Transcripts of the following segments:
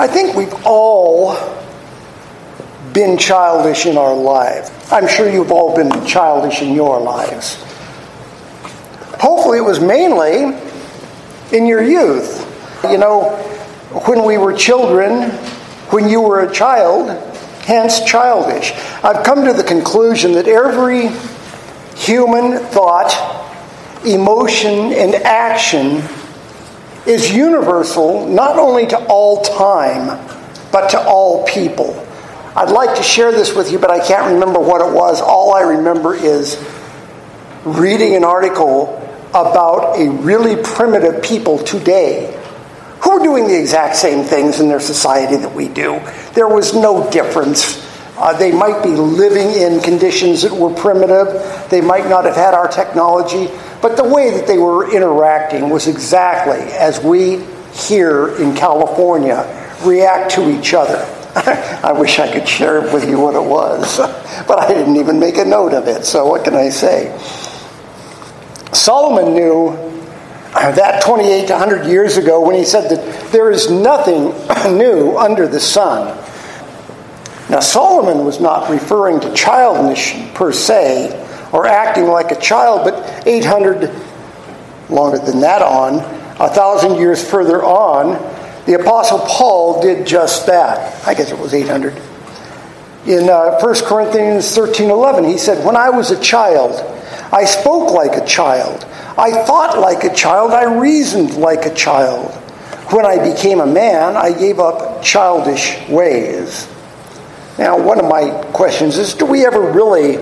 I think we've all been childish in our lives. I'm sure you've all been childish in your lives. Hopefully, it was mainly in your youth. You know, when we were children, when you were a child, hence childish. I've come to the conclusion that every human thought, emotion, and action is universal not only to all time, but to all people. I'd like to share this with you, but I can't remember what it was. All I remember is reading an article about a really primitive people today who are doing the exact same things in their society that we do. There was no difference. Uh, they might be living in conditions that were primitive. They might not have had our technology, but the way that they were interacting was exactly as we here in California react to each other. I wish I could share with you what it was, but I didn't even make a note of it, so what can I say? Solomon knew that 28 to 100 years ago when he said that there is nothing new under the sun. Now, Solomon was not referring to childishness per se or acting like a child, but 800, longer than that on, a thousand years further on, the Apostle Paul did just that. I guess it was 800. In uh, 1 Corinthians 13 11, he said, When I was a child, I spoke like a child. I thought like a child. I reasoned like a child. When I became a man, I gave up childish ways. Now, one of my questions is do we ever really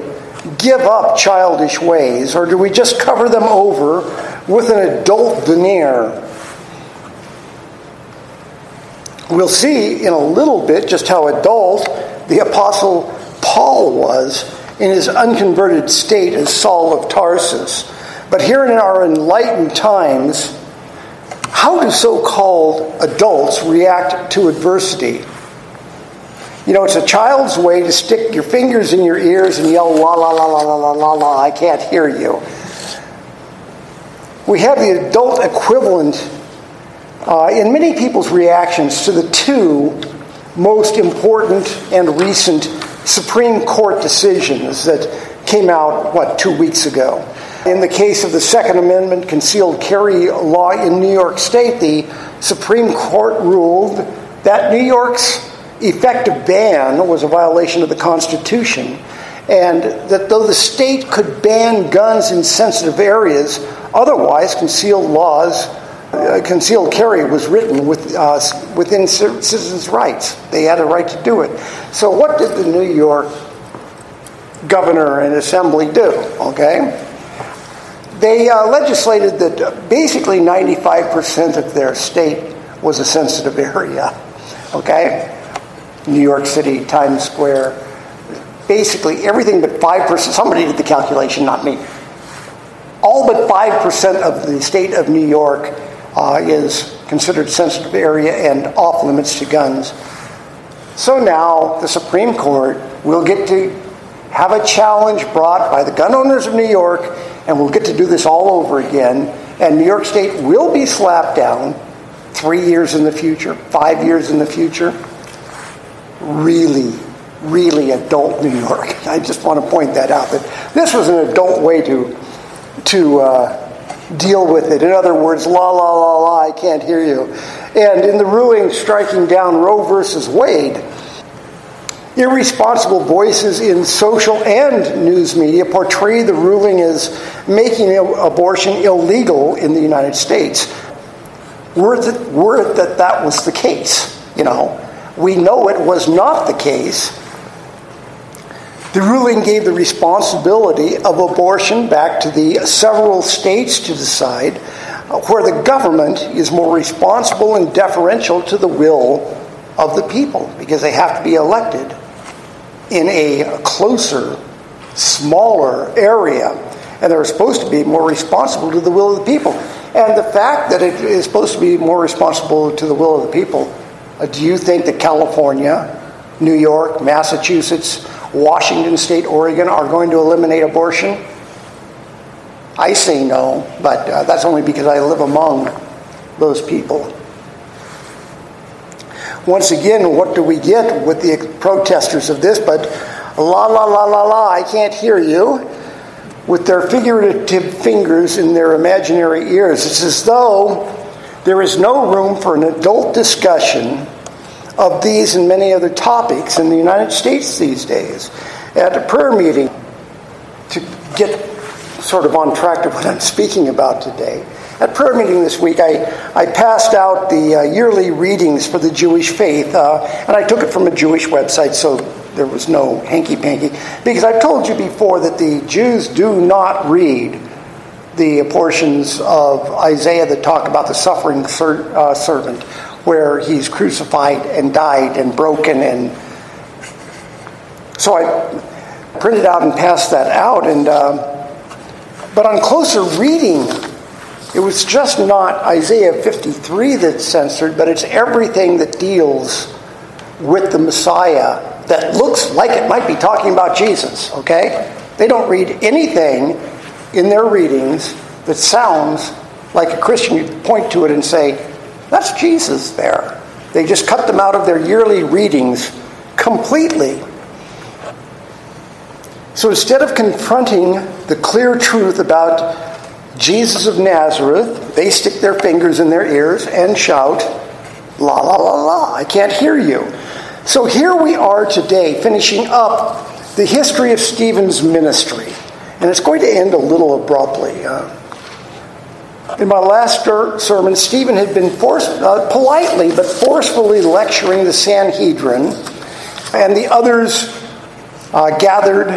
give up childish ways, or do we just cover them over with an adult veneer? We'll see in a little bit just how adult the Apostle Paul was in his unconverted state as Saul of Tarsus. But here in our enlightened times, how do so called adults react to adversity? You know, it's a child's way to stick your fingers in your ears and yell, la la la la la la la la, I can't hear you. We have the adult equivalent uh, in many people's reactions to the two most important and recent Supreme Court decisions that came out, what, two weeks ago. In the case of the Second Amendment concealed carry law in New York State, the Supreme Court ruled that New York's effective ban was a violation of the Constitution, and that though the state could ban guns in sensitive areas, otherwise concealed laws uh, concealed carry was written with, uh, within citizens' rights. They had a right to do it. So, what did the New York governor and assembly do? Okay, they uh, legislated that basically 95% of their state was a sensitive area. Okay, New York City, Times Square, basically everything but 5%. Somebody did the calculation, not me. All but 5% of the state of New York uh, is considered sensitive area and off limits to guns. So now the Supreme Court will get to have a challenge brought by the gun owners of New York, and we'll get to do this all over again. And New York State will be slapped down three years in the future, five years in the future. Really, really adult New York. I just want to point that out. That this was an adult way to to uh, deal with it. In other words, la la la la, I can't hear you. And in the ruling striking down Roe versus Wade, irresponsible voices in social and news media portray the ruling as making abortion illegal in the United States. Were it, were it that that was the case, you know, we know it was not the case the ruling gave the responsibility of abortion back to the several states to decide, uh, where the government is more responsible and deferential to the will of the people because they have to be elected in a closer, smaller area. And they're supposed to be more responsible to the will of the people. And the fact that it is supposed to be more responsible to the will of the people, do you think that California, New York, Massachusetts, Washington State, Oregon are going to eliminate abortion? I say no, but uh, that's only because I live among those people. once again, what do we get with the protesters of this? But la la la la la, I can't hear you. With their figurative fingers in their imaginary ears. It's as though there is no room for an adult discussion of these and many other topics in the United States these days. At a prayer meeting, to get sort of on track to what I'm speaking about today, at prayer meeting this week, I, I passed out the uh, yearly readings for the Jewish faith, uh, and I took it from a Jewish website, so there was no hanky panky. Because I've told you before that the Jews do not read the portions of Isaiah that talk about the suffering ser- uh, servant, where he's crucified and died and broken. And so I printed out and passed that out. And uh, but on closer reading it was just not Isaiah 53 that's censored, but it's everything that deals with the Messiah that looks like it might be talking about Jesus, okay? They don't read anything in their readings that sounds like a Christian. You point to it and say, that's Jesus there. They just cut them out of their yearly readings completely. So instead of confronting the clear truth about Jesus of Nazareth, they stick their fingers in their ears and shout, La la la la, I can't hear you. So here we are today, finishing up the history of Stephen's ministry. And it's going to end a little abruptly. Uh, in my last sermon, Stephen had been forced, uh, politely but forcefully lecturing the Sanhedrin, and the others uh, gathered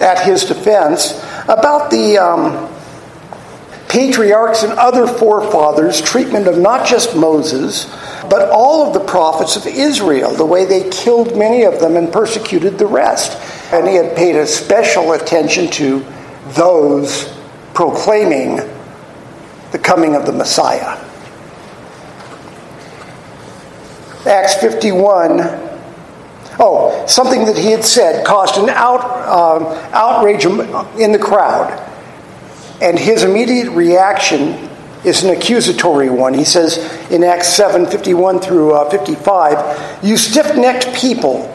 at his defense about the um, patriarchs and other forefathers' treatment of not just Moses, but all of the prophets of Israel, the way they killed many of them and persecuted the rest. And he had paid a special attention to those proclaiming the coming of the Messiah. Acts 51 Oh, something that he had said caused an out, uh, outrage in the crowd. And his immediate reaction is an accusatory one. He says in Acts 7 51 through uh, 55, You stiff necked people,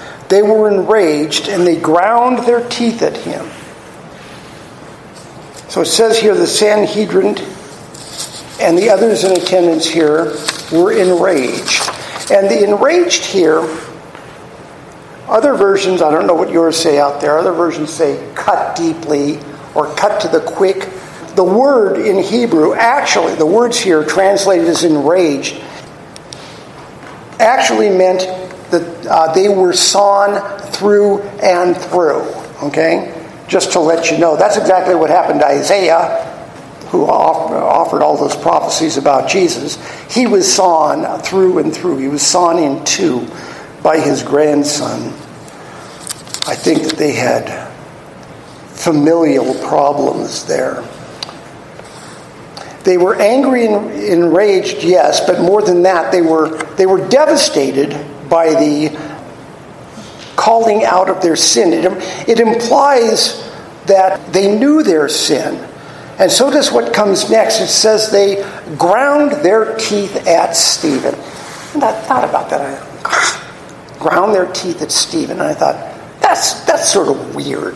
they were enraged and they ground their teeth at him. So it says here the Sanhedrin and the others in attendance here were enraged. And the enraged here, other versions, I don't know what yours say out there, other versions say cut deeply or cut to the quick. The word in Hebrew, actually, the words here translated as enraged, actually meant that uh, they were sawn through and through. Okay? Just to let you know. That's exactly what happened to Isaiah who offered all those prophecies about Jesus, he was sawn through and through. He was sawn in two by his grandson. I think that they had familial problems there. They were angry and enraged, yes, but more than that, they were, they were devastated by the calling out of their sin. It, it implies that they knew their sin and so does what comes next. It says they ground their teeth at Stephen. And I thought about that. I ground their teeth at Stephen. And I thought, that's, that's sort of weird.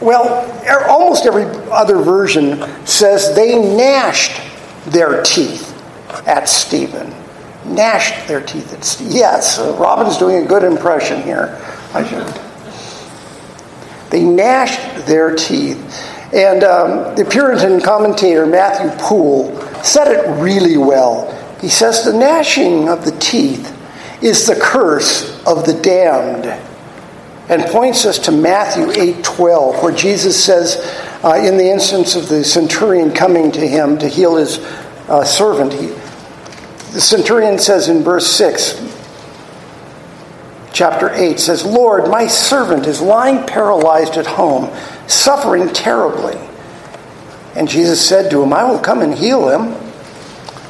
Well, er, almost every other version says they gnashed their teeth at Stephen. Gnashed their teeth at. Yes, uh, Robin's doing a good impression here. I should. They gnashed their teeth. And um, the Puritan commentator Matthew Poole said it really well. He says, The gnashing of the teeth is the curse of the damned. And points us to Matthew 8:12, where Jesus says, uh, in the instance of the centurion coming to him to heal his uh, servant, he, the centurion says in verse 6, chapter 8 says, Lord, my servant is lying paralyzed at home, suffering terribly. And Jesus said to him, I will come and heal him.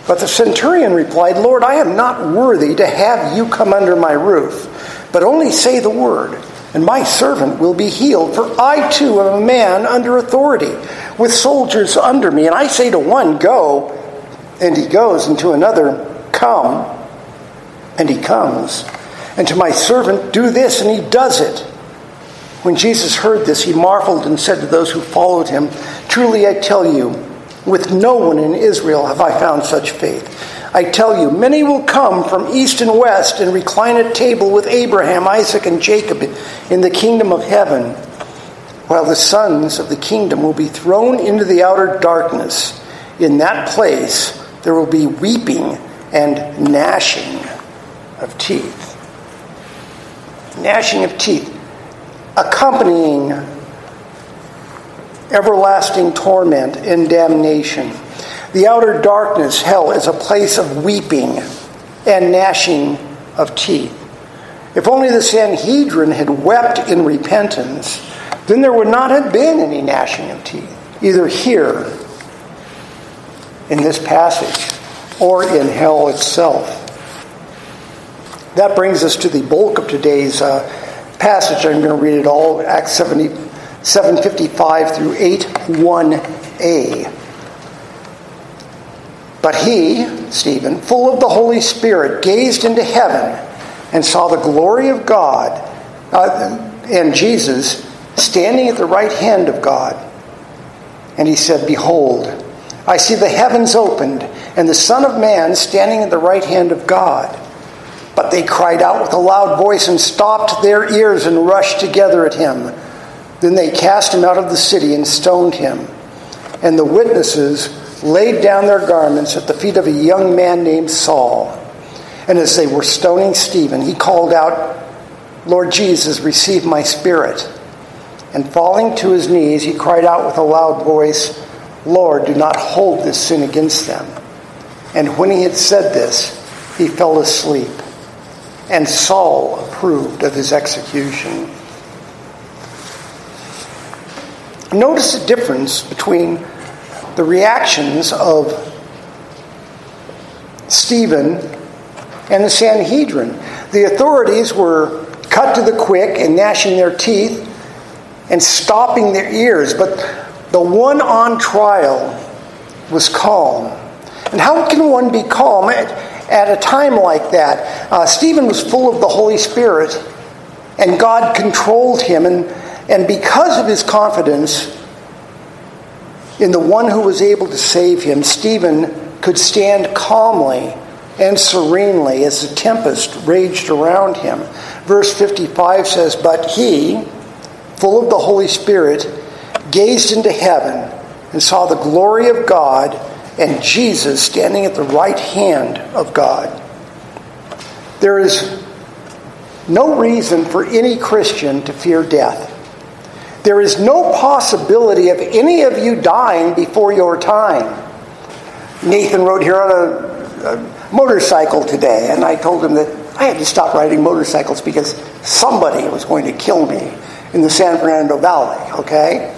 But the centurion replied, Lord, I am not worthy to have you come under my roof, but only say the word, and my servant will be healed. For I too am a man under authority, with soldiers under me. And I say to one, Go, and he goes, and to another, Come, and he comes. And to my servant, Do this, and he does it. When Jesus heard this, he marveled and said to those who followed him, Truly I tell you, with no one in Israel have I found such faith. I tell you, many will come from east and west and recline at table with Abraham, Isaac, and Jacob in the kingdom of heaven, while the sons of the kingdom will be thrown into the outer darkness. In that place there will be weeping and gnashing of teeth. Gnashing of teeth, accompanying everlasting torment and damnation. The outer darkness, hell, is a place of weeping and gnashing of teeth. If only the Sanhedrin had wept in repentance, then there would not have been any gnashing of teeth, either here in this passage or in hell itself. That brings us to the bulk of today's uh, passage. I'm going to read it all, Acts 70, 755 through 81a. But he, Stephen, full of the Holy Spirit, gazed into heaven and saw the glory of God uh, and Jesus standing at the right hand of God. And he said, Behold, I see the heavens opened and the Son of Man standing at the right hand of God. But they cried out with a loud voice and stopped their ears and rushed together at him. Then they cast him out of the city and stoned him. And the witnesses laid down their garments at the feet of a young man named Saul. And as they were stoning Stephen, he called out, Lord Jesus, receive my spirit. And falling to his knees, he cried out with a loud voice, Lord, do not hold this sin against them. And when he had said this, he fell asleep. And Saul approved of his execution. Notice the difference between the reactions of Stephen and the Sanhedrin. The authorities were cut to the quick and gnashing their teeth and stopping their ears, but the one on trial was calm. And how can one be calm at, at a time like that? Uh, Stephen was full of the Holy Spirit, and God controlled him, and, and because of his confidence, in the one who was able to save him, Stephen could stand calmly and serenely as the tempest raged around him. Verse 55 says, But he, full of the Holy Spirit, gazed into heaven and saw the glory of God and Jesus standing at the right hand of God. There is no reason for any Christian to fear death. There is no possibility of any of you dying before your time. Nathan rode here on a, a motorcycle today, and I told him that I had to stop riding motorcycles because somebody was going to kill me in the San Fernando Valley, okay?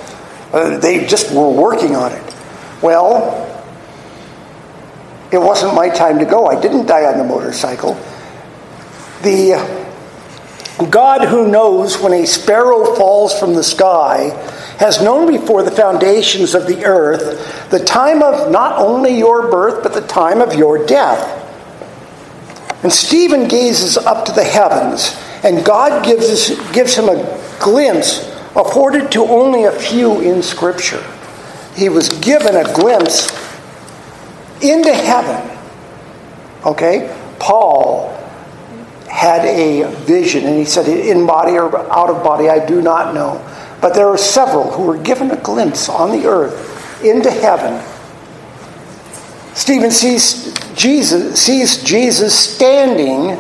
They just were working on it. Well, it wasn't my time to go. I didn't die on the motorcycle. The God who knows when a sparrow falls from the sky has known before the foundations of the earth the time of not only your birth, but the time of your death. And Stephen gazes up to the heavens, and God gives, gives him a glimpse afforded to only a few in Scripture. He was given a glimpse into heaven. Okay? Paul had a vision, and he said, in body or out of body, I do not know. But there are several who were given a glimpse on the earth into heaven. Stephen sees Jesus, sees Jesus standing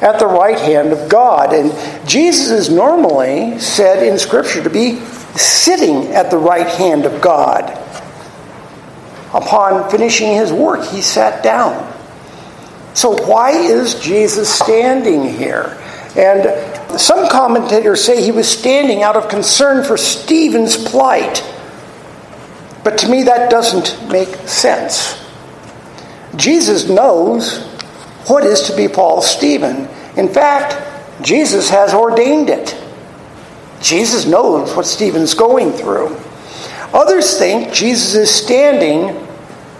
at the right hand of God. And Jesus is normally said in Scripture to be sitting at the right hand of God. Upon finishing his work, he sat down. So, why is Jesus standing here? And some commentators say he was standing out of concern for Stephen's plight. But to me, that doesn't make sense. Jesus knows what is to be befall Stephen. In fact, Jesus has ordained it. Jesus knows what Stephen's going through. Others think Jesus is standing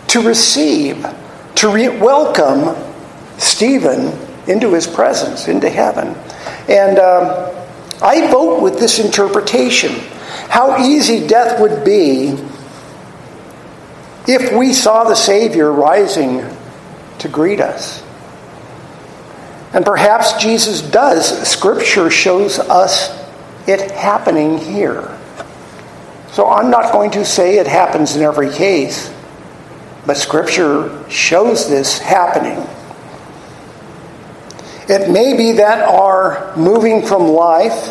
to receive, to re- welcome Stephen into his presence, into heaven. And um, I vote with this interpretation. How easy death would be if we saw the Savior rising to greet us. And perhaps Jesus does. Scripture shows us it happening here. So I'm not going to say it happens in every case, but Scripture shows this happening. It may be that our moving from life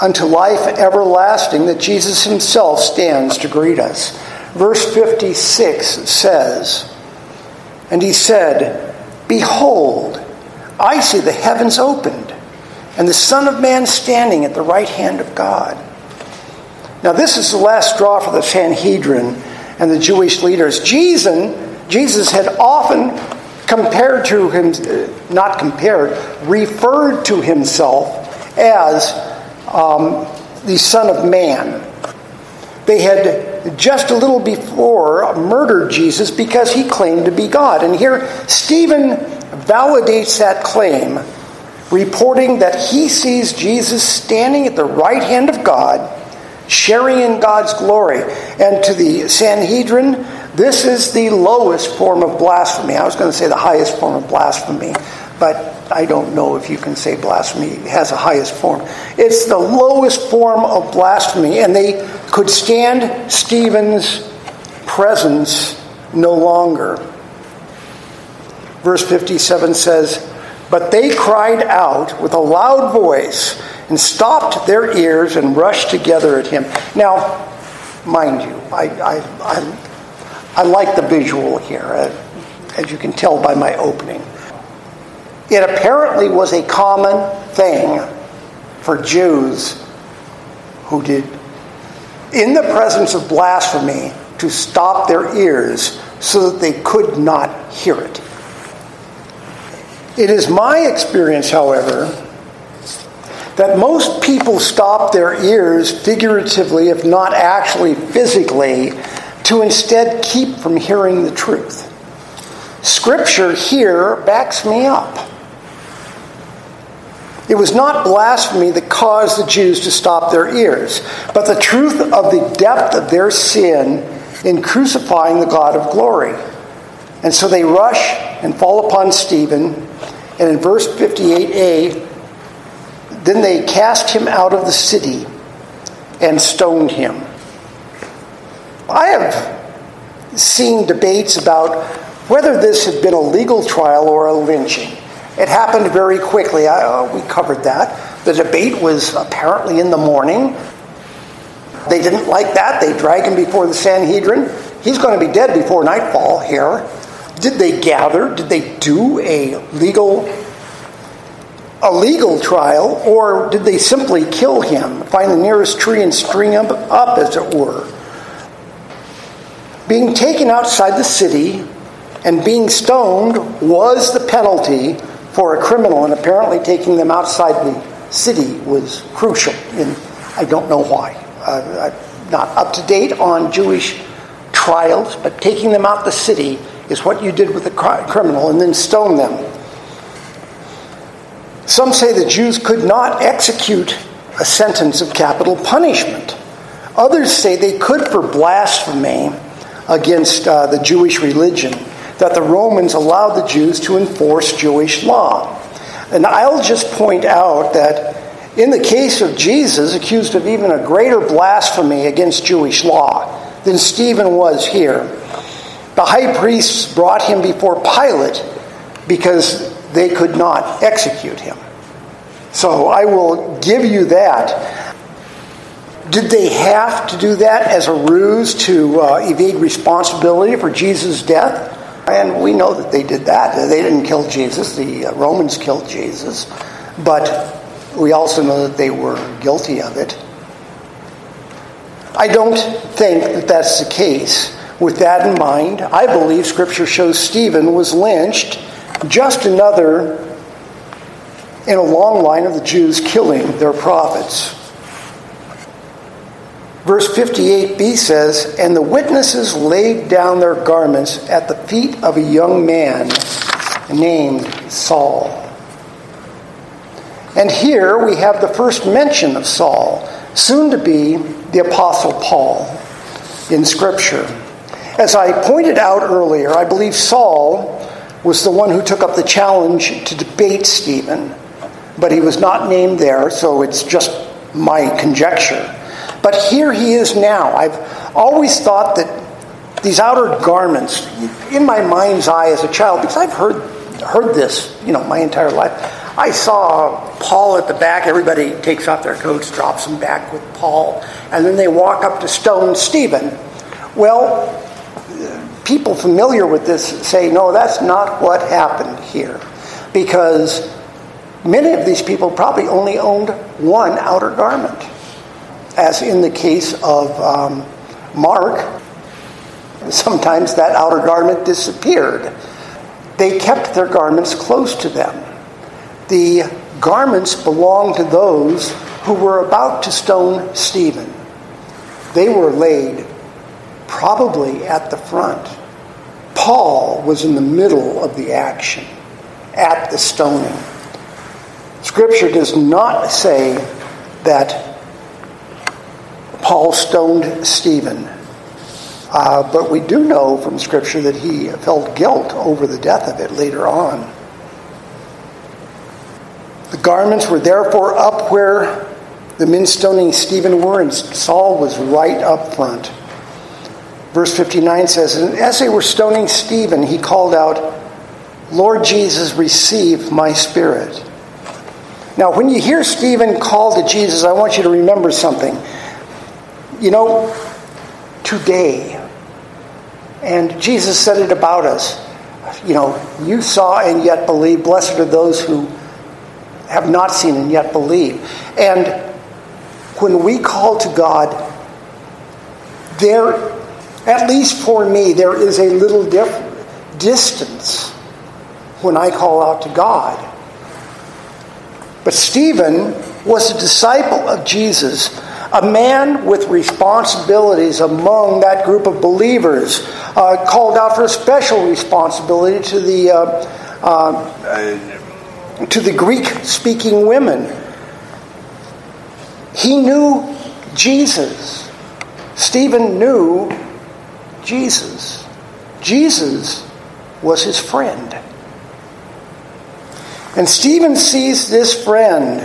unto life everlasting that Jesus himself stands to greet us. Verse 56 says, And he said, Behold, I see the heavens opened, and the Son of Man standing at the right hand of God. Now, this is the last straw for the Sanhedrin and the Jewish leaders. Jesus, Jesus had often compared to him, not compared, referred to himself as um, the Son of Man. They had just a little before murdered Jesus because he claimed to be God. And here, Stephen validates that claim, reporting that he sees Jesus standing at the right hand of God, sharing in God's glory. And to the Sanhedrin, this is the lowest form of blasphemy. I was going to say the highest form of blasphemy, but I don't know if you can say blasphemy has a highest form. It's the lowest form of blasphemy, and they could stand Stephen's presence no longer. Verse 57 says, But they cried out with a loud voice and stopped their ears and rushed together at him. Now, mind you, I, I, I I like the visual here, uh, as you can tell by my opening. It apparently was a common thing for Jews who did, in the presence of blasphemy, to stop their ears so that they could not hear it. It is my experience, however, that most people stop their ears figuratively, if not actually physically, to instead keep from hearing the truth. Scripture here backs me up. It was not blasphemy that caused the Jews to stop their ears, but the truth of the depth of their sin in crucifying the God of glory. And so they rush and fall upon Stephen, and in verse 58a, then they cast him out of the city and stoned him. I have seen debates about whether this had been a legal trial or a lynching. It happened very quickly. I, uh, we covered that. The debate was apparently in the morning. They didn't like that. They drag him before the Sanhedrin. He's going to be dead before nightfall here. Did they gather? Did they do a legal a legal trial, or did they simply kill him, find the nearest tree and string him up, as it were? being taken outside the city and being stoned was the penalty for a criminal, and apparently taking them outside the city was crucial. And I don't know why. Uh, I'm not up to date on Jewish trials, but taking them out the city is what you did with the criminal, and then stone them. Some say the Jews could not execute a sentence of capital punishment. Others say they could for blasphemy against uh, the Jewish religion, that the Romans allowed the Jews to enforce Jewish law. And I'll just point out that in the case of Jesus, accused of even a greater blasphemy against Jewish law than Stephen was here, the high priests brought him before Pilate because they could not execute him. So I will give you that. Did they have to do that as a ruse to uh, evade responsibility for Jesus' death? And we know that they did that. They didn't kill Jesus, the uh, Romans killed Jesus. but we also know that they were guilty of it. I don't think that that's the case. With that in mind, I believe Scripture shows Stephen was lynched, just another in a long line of the Jews killing their prophets. Verse 58b says, And the witnesses laid down their garments at the feet of a young man named Saul. And here we have the first mention of Saul, soon to be the Apostle Paul in Scripture. As I pointed out earlier, I believe Saul was the one who took up the challenge to debate Stephen, but he was not named there, so it's just my conjecture. But here he is now. I've always thought that these outer garments, in my mind's eye as a child, because I've heard heard this, you know, my entire life. I saw Paul at the back. Everybody takes off their coats, drops them back with Paul, and then they walk up to stone Stephen. Well, people familiar with this say, no, that's not what happened here. Because many of these people probably only owned one outer garment as in the case of um, Mark, sometimes that outer garment disappeared. They kept their garments close to them. The garments belonged to those who were about to stone Stephen. They were laid probably at the front. Paul was in the middle of the action at the stoning. Scripture does not say that Paul stoned Stephen. Uh, but we do know from Scripture that he felt guilt over the death of it later on. The garments were therefore up where the men stoning Stephen were, and Saul was right up front. Verse 59 says, And as they were stoning Stephen, he called out, Lord Jesus, receive my spirit. Now, when you hear Stephen call to Jesus, I want you to remember something. You know, today, and Jesus said it about us, you know, you saw and yet believe. Blessed are those who have not seen and yet believe. And when we call to God, there, at least for me, there is a little distance when I call out to God. But Stephen was a disciple of Jesus a man with responsibilities among that group of believers uh, called out for a special responsibility to the uh, uh, to the Greek speaking women. He knew Jesus. Stephen knew Jesus. Jesus was his friend. And Stephen sees this friend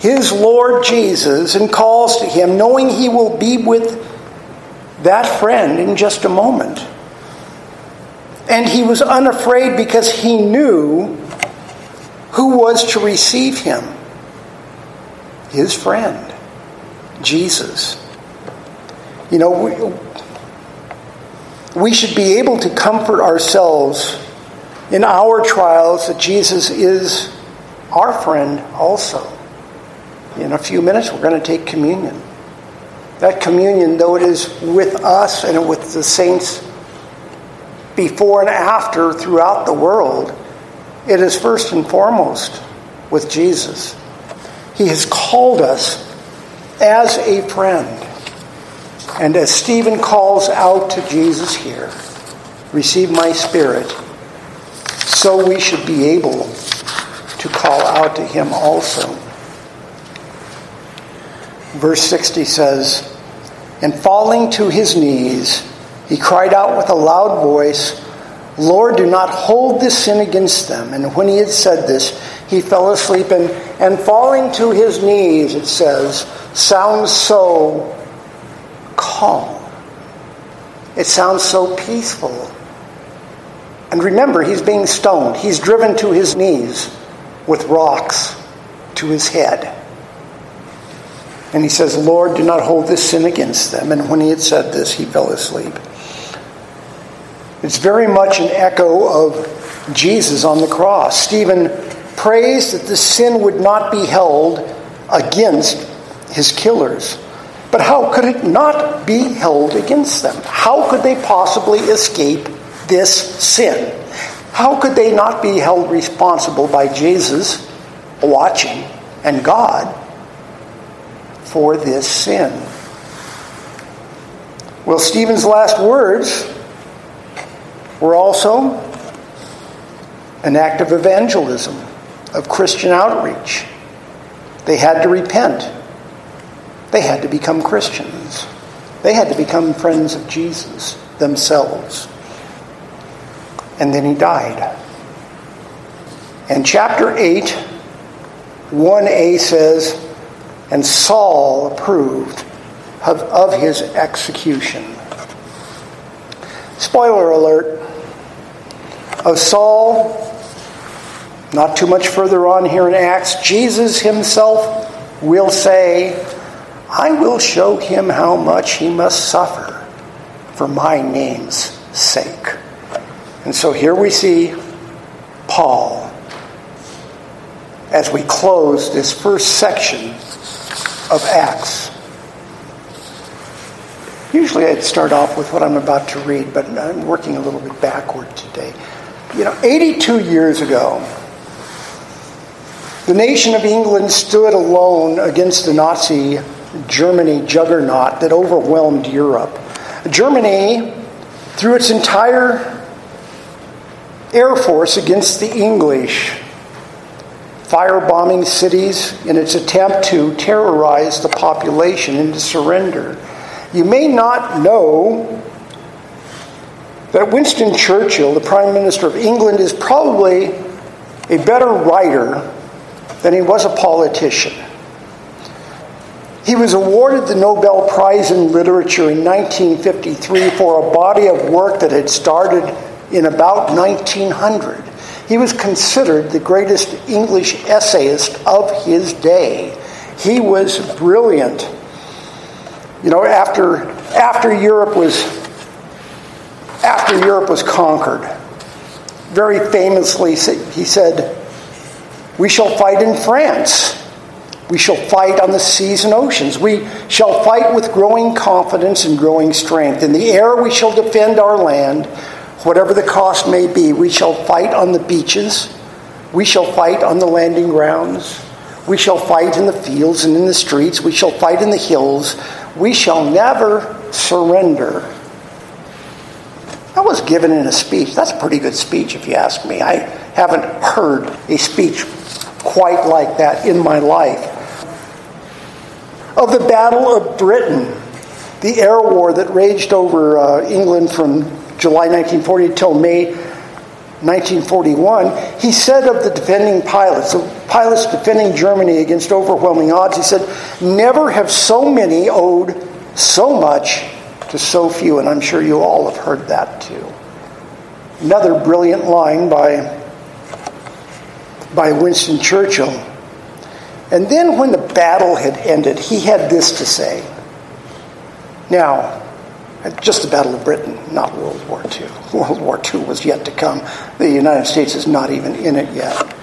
his Lord Jesus and calls to him, knowing he will be with that friend in just a moment. And he was unafraid because he knew who was to receive him his friend, Jesus. You know, we, should be able to comfort ourselves in our trials that Jesus is our friend also. In a few minutes, we're going to take communion. That communion, though it is with us and with the saints before and after throughout the world, it is first and foremost with Jesus. He has called us as a friend. And as Stephen calls out to Jesus here, receive my spirit, so we should be able to call out to him also. Verse 60 says, And falling to his knees, he cried out with a loud voice, Lord, do not hold this sin against them. And when he had said this, he fell asleep, and, and falling to his knees, it says, sounds so calm. It sounds so peaceful. And remember, he's being stoned. He's driven to his knees with rocks to his head. And he says, Lord, do not hold this sin against them. And when he had said this, he fell asleep. It's very much an echo of Jesus on the cross. Stephen prays that the sin would not be held against his killers. But how could it not be held against them? How could they possibly escape this sin? How could they not be held responsible by Jesus watching and God for this sin? Well, Stephen's last words were also an act of evangelism, of Christian outreach. They had to repent. They had to become Christians. They had to become friends of Jesus themselves. And then he died. And chapter 8, 1a says, And Saul approved of, of his execution. Spoiler alert of Saul, not too much further on here in Acts, Jesus himself will say, I will show him how much he must suffer for my name's sake. And so here we see Paul as we close this first section of Acts. Usually I'd start off with what I'm about to read, but I'm working a little bit backward today. You know, 82 years ago, the nation of England stood alone against the Nazi Germany juggernaut that overwhelmed Europe. Germany, threw its entire air force against the English, firebombing cities in its attempt to terrorize the population into surrender. You may not know that Winston Churchill, the Prime Minister of England, is probably a better writer than he was a politician. He was awarded the Nobel Prize in Literature in 1953 for a body of work that had started in about 1900. He was considered the greatest English essayist of his day. He was brilliant. You know, after, after Europe was after Europe was conquered, very famously he said, "We shall fight in France." We shall fight on the seas and oceans. We shall fight with growing confidence and growing strength. In the air, we shall defend our land, whatever the cost may be. We shall fight on the beaches. We shall fight on the landing grounds. We shall fight in the fields and in the streets. We shall fight in the hills. We shall never surrender. That was given in a speech. That's a pretty good speech, if you ask me. I haven't heard a speech quite like that in my life of the Battle of Britain, the air war that raged over uh, England from July 1940 till May 1941, he said of the defending pilots, the pilots defending Germany against overwhelming odds, he said, Never have so many owed so much to so few. And I'm sure you all have heard that too. Another brilliant line by, by Winston Churchill. And then, when the battle had ended, he had this to say. Now, just the Battle of Britain, not World War II. World War II was yet to come. The United States is not even in it yet.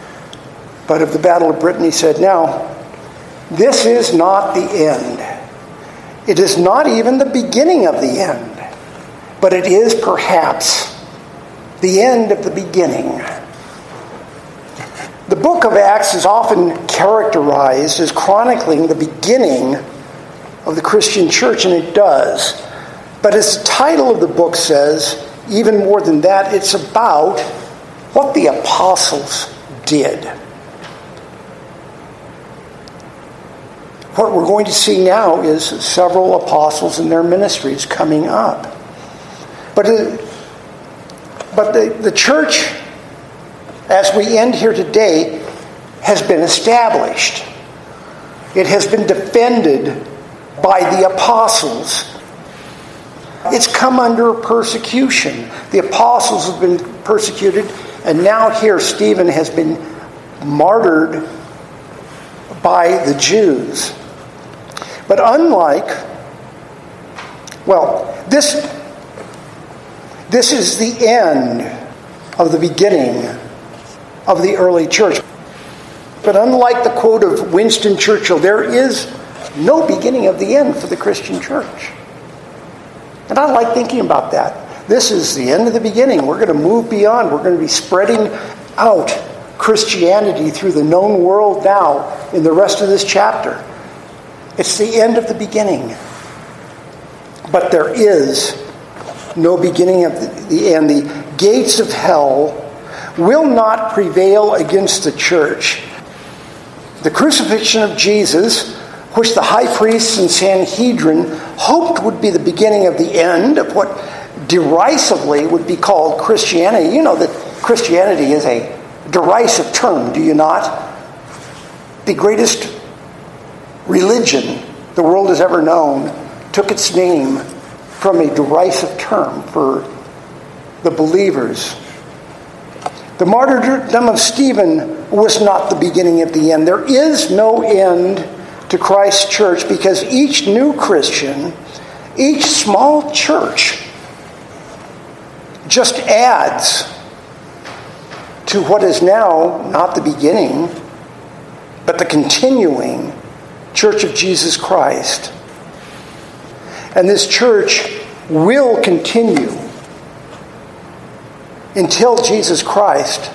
But of the Battle of Britain, he said, Now, this is not the end. It is not even the beginning of the end, but it is perhaps the end of the beginning. The book of Acts is often characterized as chronicling the beginning of the Christian church, and it does. But as the title of the book says, even more than that, it's about what the apostles did. What we're going to see now is several apostles and their ministries coming up. But, it, but the, the church as we end here today, has been established. It has been defended by the apostles. It's come under persecution. The apostles have been persecuted, and now here Stephen has been martyred by the Jews. But unlike, well, this, this is the end of the beginning of the early church. but unlike the quote of Winston Churchill, there is no beginning of the end for the Christian church. And I like thinking about that. This is the end of the beginning. We're going to move beyond. We're going to be spreading out Christianity through the known world now in the rest of this chapter. It's the end of the beginning. But there is no beginning of the end. The gates of hell will not prevail against the church. The crucifixion of Jesus, which the high priests and Sanhedrin hoped would be the beginning of the end of what derisively would be called Christianity. You know that Christianity is a derisive term, do you not? The greatest religion the world has ever known took its name from a derisive term for the believers. The martyrdom of Stephen was not the beginning of the end. There is no end to Christ's church because each new Christian, each small church, just adds to what is now not the beginning, but the continuing Church of Jesus Christ. And this church will continue until Jesus Christ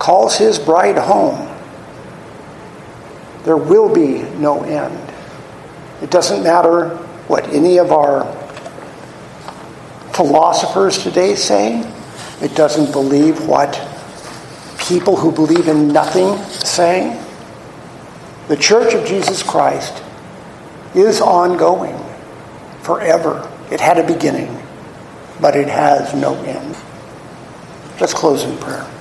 calls his bride home. There will be no end. It doesn't matter what any of our philosophers today say. It doesn't believe what people who believe in nothing say. The Church of Jesus Christ is ongoing forever. It had a beginning, but it has no end. Let's close in prayer.